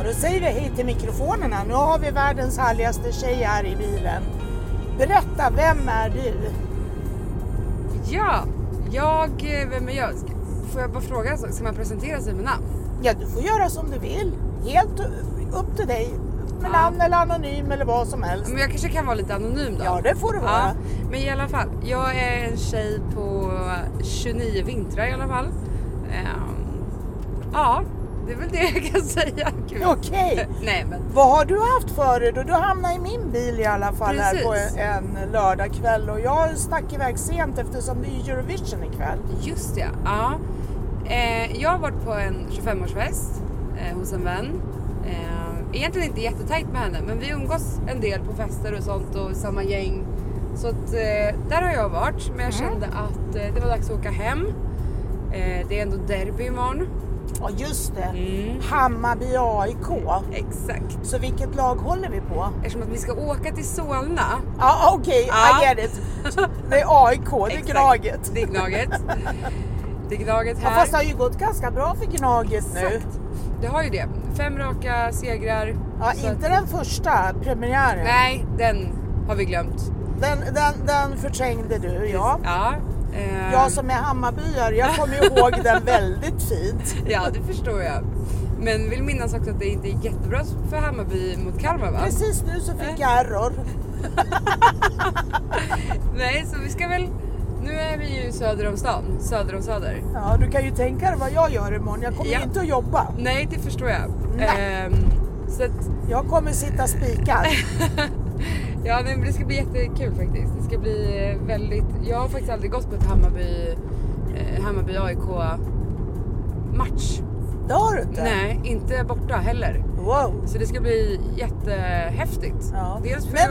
Och då säger vi hej till mikrofonerna. Nu har vi världens härligaste tjej här i bilen. Berätta, vem är du? Ja, jag, vem är jag? Får jag bara fråga, ska man presentera sig med namn? Ja, du får göra som du vill. Helt upp till dig. Med Ja. namn eller anonym eller vad som helst. Men jag kanske kan vara lite anonym då? Ja, det får du vara. Ja, men i alla fall, jag är en tjej på 29 vintrar i alla fall. Ehm, ja, det är väl det jag kan säga. Okej. Nej men Vad har du haft för dig då? Du hamnade i min bil i alla fall här på Precis. en, en lördagkväll och jag stack iväg sent eftersom det är Eurovision ikväll. just det. Ja. Eh, jag har varit på en 25-årsfest eh, hos en vän. Eh, egentligen inte jättetajt med henne men vi umgås en del på fester och sånt och samma gäng. Så att, där har jag varit men jag kände att det var dags att åka hem. Det är ändå derby imorgon. Ja just det, Mm. Hammarby AIK. Exakt. Så vilket lag håller vi på? Eftersom att vi ska åka till Solna. Ja okej, Ja. I get it. Det är AIK, det är. Gnaget. Det är Gnaget. Det är Gnaget Ja, här. fast det har ju gått ganska bra för Gnaget nu. Exakt. Det har ju det. Fem raka segrar. Ja, inte att- den första premiären. Nej, den har vi glömt. Den, den, den förträngde du, ja. Ja. ehm, Jag som är Hammarbyare, jag kommer ihåg den väldigt fint. Ja, det förstår jag. Men vill minnas också att det inte gick jättebra för Hammarby mot Kalmar va? Precis nu så fick Nej. jag error. Nej, så vi ska väl... Nu är vi ju söder om stan. Söder om Söder. Ja, du kan ju tänka dig vad jag gör imorgon. Jag kommer Ja. inte att jobba. Nej, det förstår jag. Nej. Ehm, så att, Jag kommer sitta spikad. Ja, men det ska bli jättekul faktiskt. Det ska bli eh, väldigt... Jag har faktiskt aldrig gått på ett Hammarby, eh, Hammarby AIK match. Det har du inte? Nej, inte borta heller. Wow. Så det ska bli jättehäftigt. Ja. Men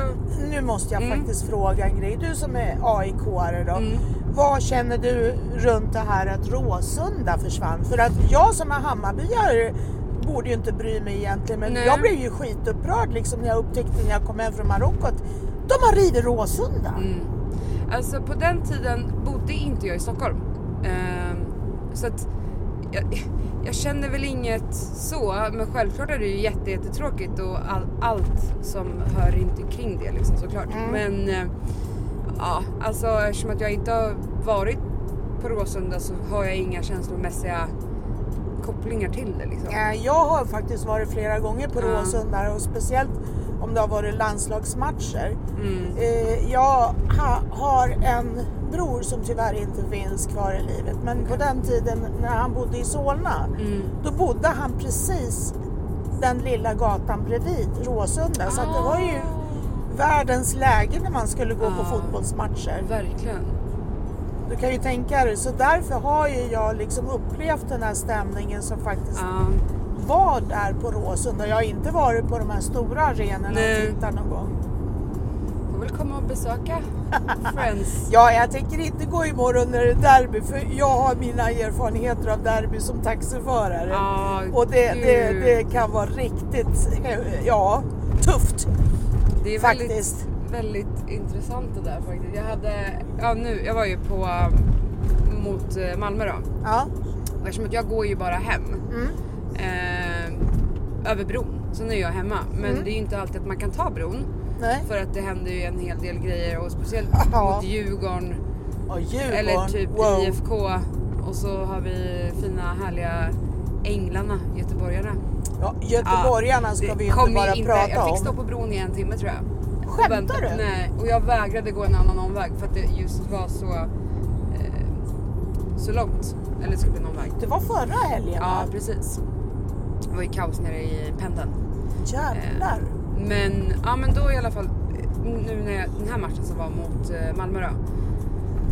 nu måste jag Mm. faktiskt fråga en grej. Du som är AIK-are då. Mm. Vad känner du runt det här att Råsunda försvann? För att jag som är Hammarbyare borde ju inte bry mig egentligen. Men Nej. jag blev ju skitupprörd liksom när jag upptäckte när jag kom hem från Marocko att de har rivit Råsunda. Mm. Alltså på den tiden bodde inte jag i Stockholm. Ehm, så att jag, jag känner väl inget så, men självklart är det ju jätte, jättetråkigt och all, allt som hör inte kring det liksom såklart. Mm. Men eh, ja, alltså eftersom att jag inte har varit på Råsunda så har jag inga känslomässiga kopplingar till det liksom. Eh, Jag har faktiskt varit flera gånger på Ja. Råsunda och speciellt om det har varit landslagsmatcher. Mm. Eh, Jag ha, har en bror som tyvärr inte finns kvar i livet men på den tiden när han bodde i Solna Mm. då bodde han precis den lilla gatan bredvid Råsunda så att det var ju världens läge när man skulle gå på Ah. fotbollsmatcher. Verkligen. Du kan ju tänka dig, så därför har ju jag liksom upplevt den här stämningen som faktiskt Ja. var där på Råsunda. Jag har inte varit på de här stora arenorna Nej. och tittat någon gång. Får väl komma och besöka Friends. Ja, jag tänker inte gå imorgon när det är derby för jag har mina erfarenheter av derby som taxiförare. Ja, och det, det, det kan vara riktigt, eh, ja, tufft. Det är Faktiskt. väldigt, väldigt intressant det där faktiskt. Jag hade, ja nu, jag var ju på mot eh, Malmö då. Ja. Och eftersom att jag går ju bara hem Mm. eh, över bron. Så nu är jag hemma. Men Mm. det är ju inte alltid att man kan ta bron. Nej. För att det händer ju en hel del grejer och speciellt Ja. mot Djurgården. Och Djurgården. Eller typ wow. IFK. Och så har vi fina härliga Änglarna, göteborgarna. Ja, göteborgarna ska Det vi inte bara ju prata Jag fick om. stå på bron i en timme tror jag. Skämtar du? Nej, och jag vägrade gå en annan omväg för att det just var så, eh, så långt. Eller det skulle bli någon väg. Det var förra helgen Ja, va? precis. Det var ju kaos nere i pendeln. Jävlar. Men, ja, men då i alla fall, nu när jag, den här matchen som var mot eh, Malmö då.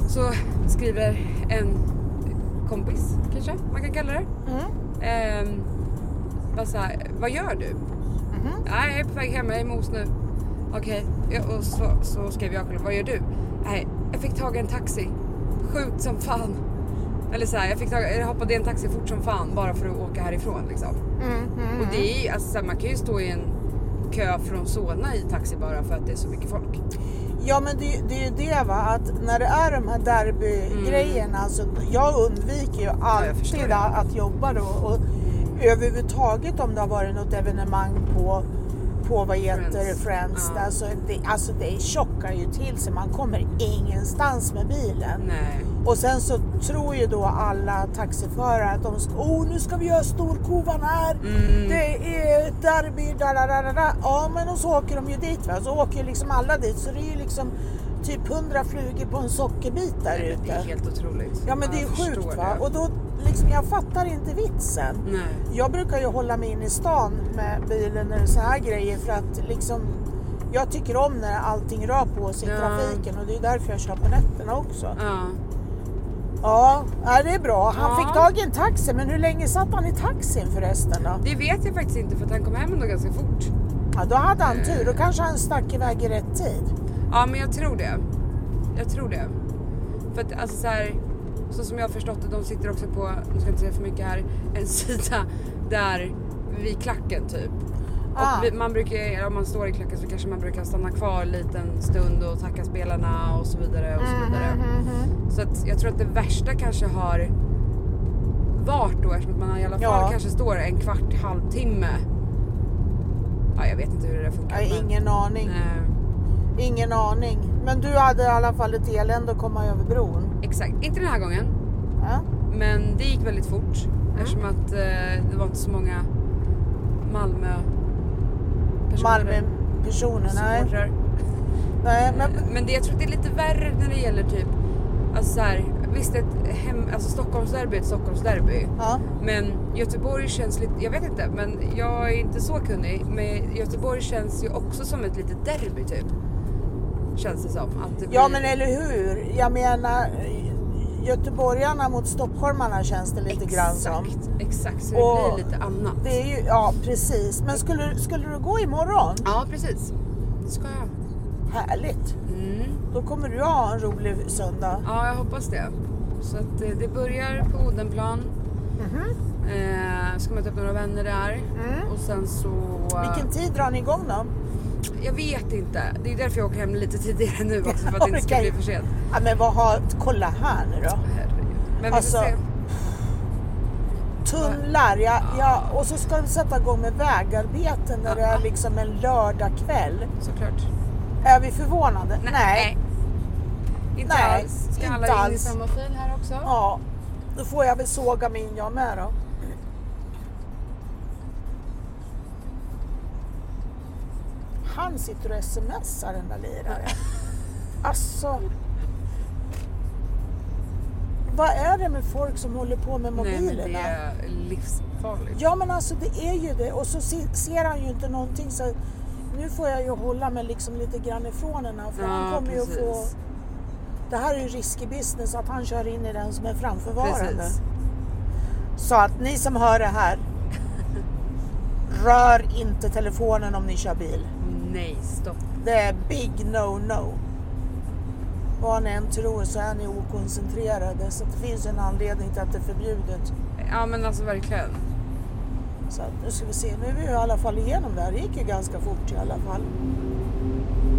Så skriver en kompis, kanske man kan kalla det. Mm. Ehm, bara så här, vad gör du? Mhm. Nej, jag är på väg hem, jag är i Mos nu. Okej, ja, och så, så skrev jag, vad gör du? Nej, jag fick tag i en taxi. Sjukt som fan. Eller så här, jag, fick tag, jag hoppade i en taxi fort som fan bara för att åka härifrån liksom. Mm, mm, Och det är ju, alltså, så här, man kan ju stå i en kö från Solna i taxi bara för att det är så mycket folk. Ja men det, det är ju det va, att när det är de här derbygrejerna, alltså, jag undviker ju alltid det. att jobba då. Och överhuvudtaget om det har varit något evenemang på, på vad heter Friends. Ja. Alltså, det, alltså det tjockar ju till sig. Man kommer ingenstans med bilen. Nej. Och sen så tror ju då alla taxiförare att de ska, oh nu ska vi göra storkovan här. Mm. Det är ett derby, da, da, da, da. Ja men och så åker de ju dit va. Så åker ju liksom alla dit. Så det är ju liksom typ 100 flugor på en sockerbit där Nej, ute. Det är helt otroligt. Ja men det är sjukt va. det. Och då liksom, jag fattar inte vitsen. Nej. Jag brukar ju hålla mig in i stan med bilen när det är så här grejer för att liksom jag tycker om när allting rör på sig i Ja. trafiken och det är därför jag kör på nätterna också. Ja. Ja, det är bra. Han Ja. fick tag i en taxi, men hur länge satt han i taxin förresten då? Det vet jag faktiskt inte för att han kom hem ändå ganska fort. Ja, då hade han tur. Då kanske han stack iväg i rätt tid. Ja men jag tror det. Jag tror det. För att alltså så här, så som jag har förstått det, de sitter också på, nu ska jag inte säga för mycket här, en sida där vid klacken typ. Ah. Och man brukar, om man står i klacken så kanske man brukar stanna kvar en liten stund och tacka spelarna och så vidare och så vidare. Mhm. Så att jag tror att det värsta kanske har varit då eftersom att man i alla fall Ja. kanske står en kvart, halvtimme. Ja, jag vet inte hur det där funkar. Ja, men- ingen aning. Eh, Ingen aning. Men du hade i alla fall ett elände att komma över bron. Exakt, inte den här gången. Ja. Men det gick väldigt fort Mm. eftersom att eh, det var inte så många Malmö Malmö personer, nej. nej men, Men det, jag tror att det är lite värre när det gäller typ, alltså så här, visst ett hem, alltså Stockholmsderby är ett Stockholmsderby. ja. Men Göteborg känns lite, jag vet inte, men jag är inte så kunnig. Men Göteborg känns ju också som ett litet derby typ. Känns det som. Att det ja, blir- men eller hur? Jag menar, göteborgarna mot stockholmarna känns det lite grann som. Exakt, exakt. Så Och det blir lite annat. Det är ju, ja precis. Men skulle, skulle du gå imorgon? Ja, precis. Det ska jag. Härligt. Mm. Då kommer du ha en rolig söndag. Ja, jag hoppas det. Så att eh, det börjar på Odenplan. Mhm. Eh, ska möta upp några vänner där. Mm. Och sen så... eh, Vilken tid drar ni igång då? Jag vet inte. Det är därför jag åker hem lite tidigare nu också. För att det inte ska bli för sent. Ja, men vad har, kolla här nu då. Herregud. Men vi Alltså, får se. Tunnlar, ja, ja, och så ska de sätta igång med vägarbeten när det är liksom en lördagkväll. Såklart. Är vi förvånade? Nej. Inte Nej, alls. Ska inte alla in i alls. samma fil här också? Ja, då får jag väl såga min jag med då. Han sitter och smsar den där liraren. Alltså. Vad är det med folk som håller på med Nej, men mobilerna? det är livsfarligt. Ja men alltså det är ju det och så se- ser han ju inte någonting så nu får jag ju hålla mig liksom lite grann ifrån här för Ja, han kommer ju att få precis. Det här är ju risky business att han kör in i den som är framförvarande. Precis. Så att ni som hör det här Rör inte telefonen om ni kör bil. Nej, stopp. Det är big no-no. Vad ni än tror så är ni okoncentrerade så det finns en anledning till att det är förbjudet. Ja men alltså verkligen. Så att nu ska vi se, nu är vi i alla fall igenom det här. Det gick ju ganska fort i alla fall.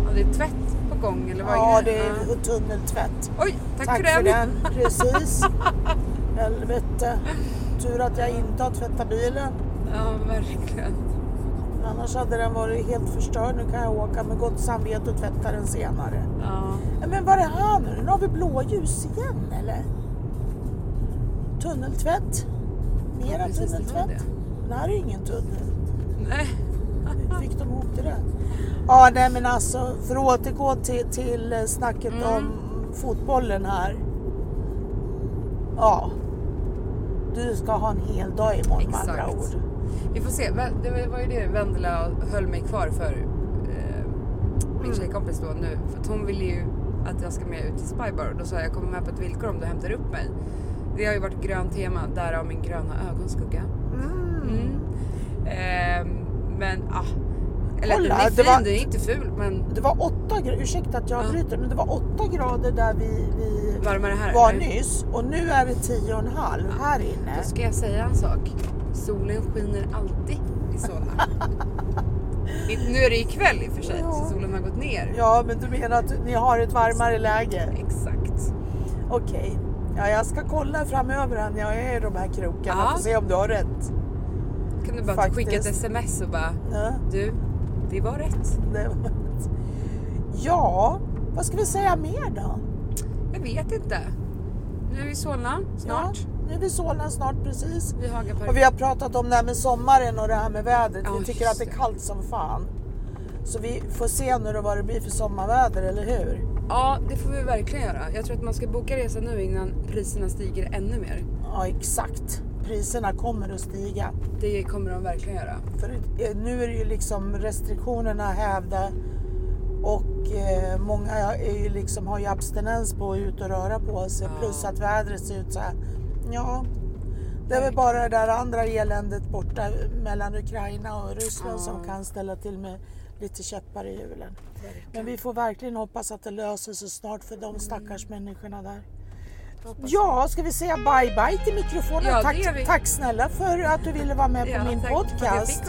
Ja, det är tvätt på gång eller vad Ja, det är Ja. tunneltvätt. Oj, tack, Tack för den. Precis. Helvete. Tur att jag inte har tvättat bilen. Ja, verkligen. Annars hade den varit helt förstörd. Nu kan jag åka med gott samvete och tvätta den senare. Ja. Men vad är det här nu? Nu har vi blåljus igen eller? Tunneltvätt. Mera Ja, precis, tunneltvätt. det. Det här är ju ingen tunnel. Nej. Hur fick de ihop det där? Ja, nej men alltså för att återgå till, till eh, snacket Mm. om fotbollen här. Ja. Du ska ha en hel dag imorgon med andra Exakt. ord. Vi får se. Det var ju det Vendela höll mig kvar för. Eh, min Mm. tjejkompis då nu. För att hon ville ju att jag ska med ut till Spybar. Då sa jag jag kommer med på ett villkor om du hämtar upp mig. Det har ju varit grönt tema, därav min gröna ögonskugga. Mm. Eh, men ah. Eller Kolla, den är det fin, var- den är inte ful men Det var åtta grader, ursäkta att jag Ja. bryter, men det var åtta grader där vi, vi varmare här var eller? nyss och nu är det tio och en halv här inne. Då ska jag säga en sak. Solen skiner alltid i Solna. Nu är det ikväll i och för sig, Ja. så solen har gått ner. Ja, men du menar att ni har ett varmare läge? Exakt. Okej. Ja, jag ska kolla framöver när jag är i de här krokarna Ja. att se om du har rätt. Kan du bara Faktiskt. skicka ett sms och bara Ja, du, det var rätt. det var... ja, vad ska vi säga mer då? Jag vet inte. Nu är vi i Solna snart. Ja, nu är vi i Solna snart precis. Och vi har pratat om det här med sommaren och det här med vädret. Ja, vi tycker att det är kallt som fan. Så vi får se nu då vad det blir för sommarväder, eller hur? Ja, det får vi verkligen göra. Jag tror att man ska boka resan nu innan priserna stiger ännu mer. Ja, exakt. Priserna kommer att stiga. Det kommer de verkligen göra. För eh, nu är det ju liksom restriktionerna hävda och eh, många är ju liksom, har ju abstinens på att ut och röra på sig. Ja. Plus att vädret ser ut så här. Ja, det är väl bara det där andra eländet borta mellan Ukraina och Ryssland Ja. som kan ställa till med lite käppar i hjulen. Men vi får verkligen hoppas att det löser sig snart för de stackars människorna där. Ja, ska vi säga bye bye till mikrofonen? Ja, tack, tack snälla för att du ville vara med Ja, på min podcast.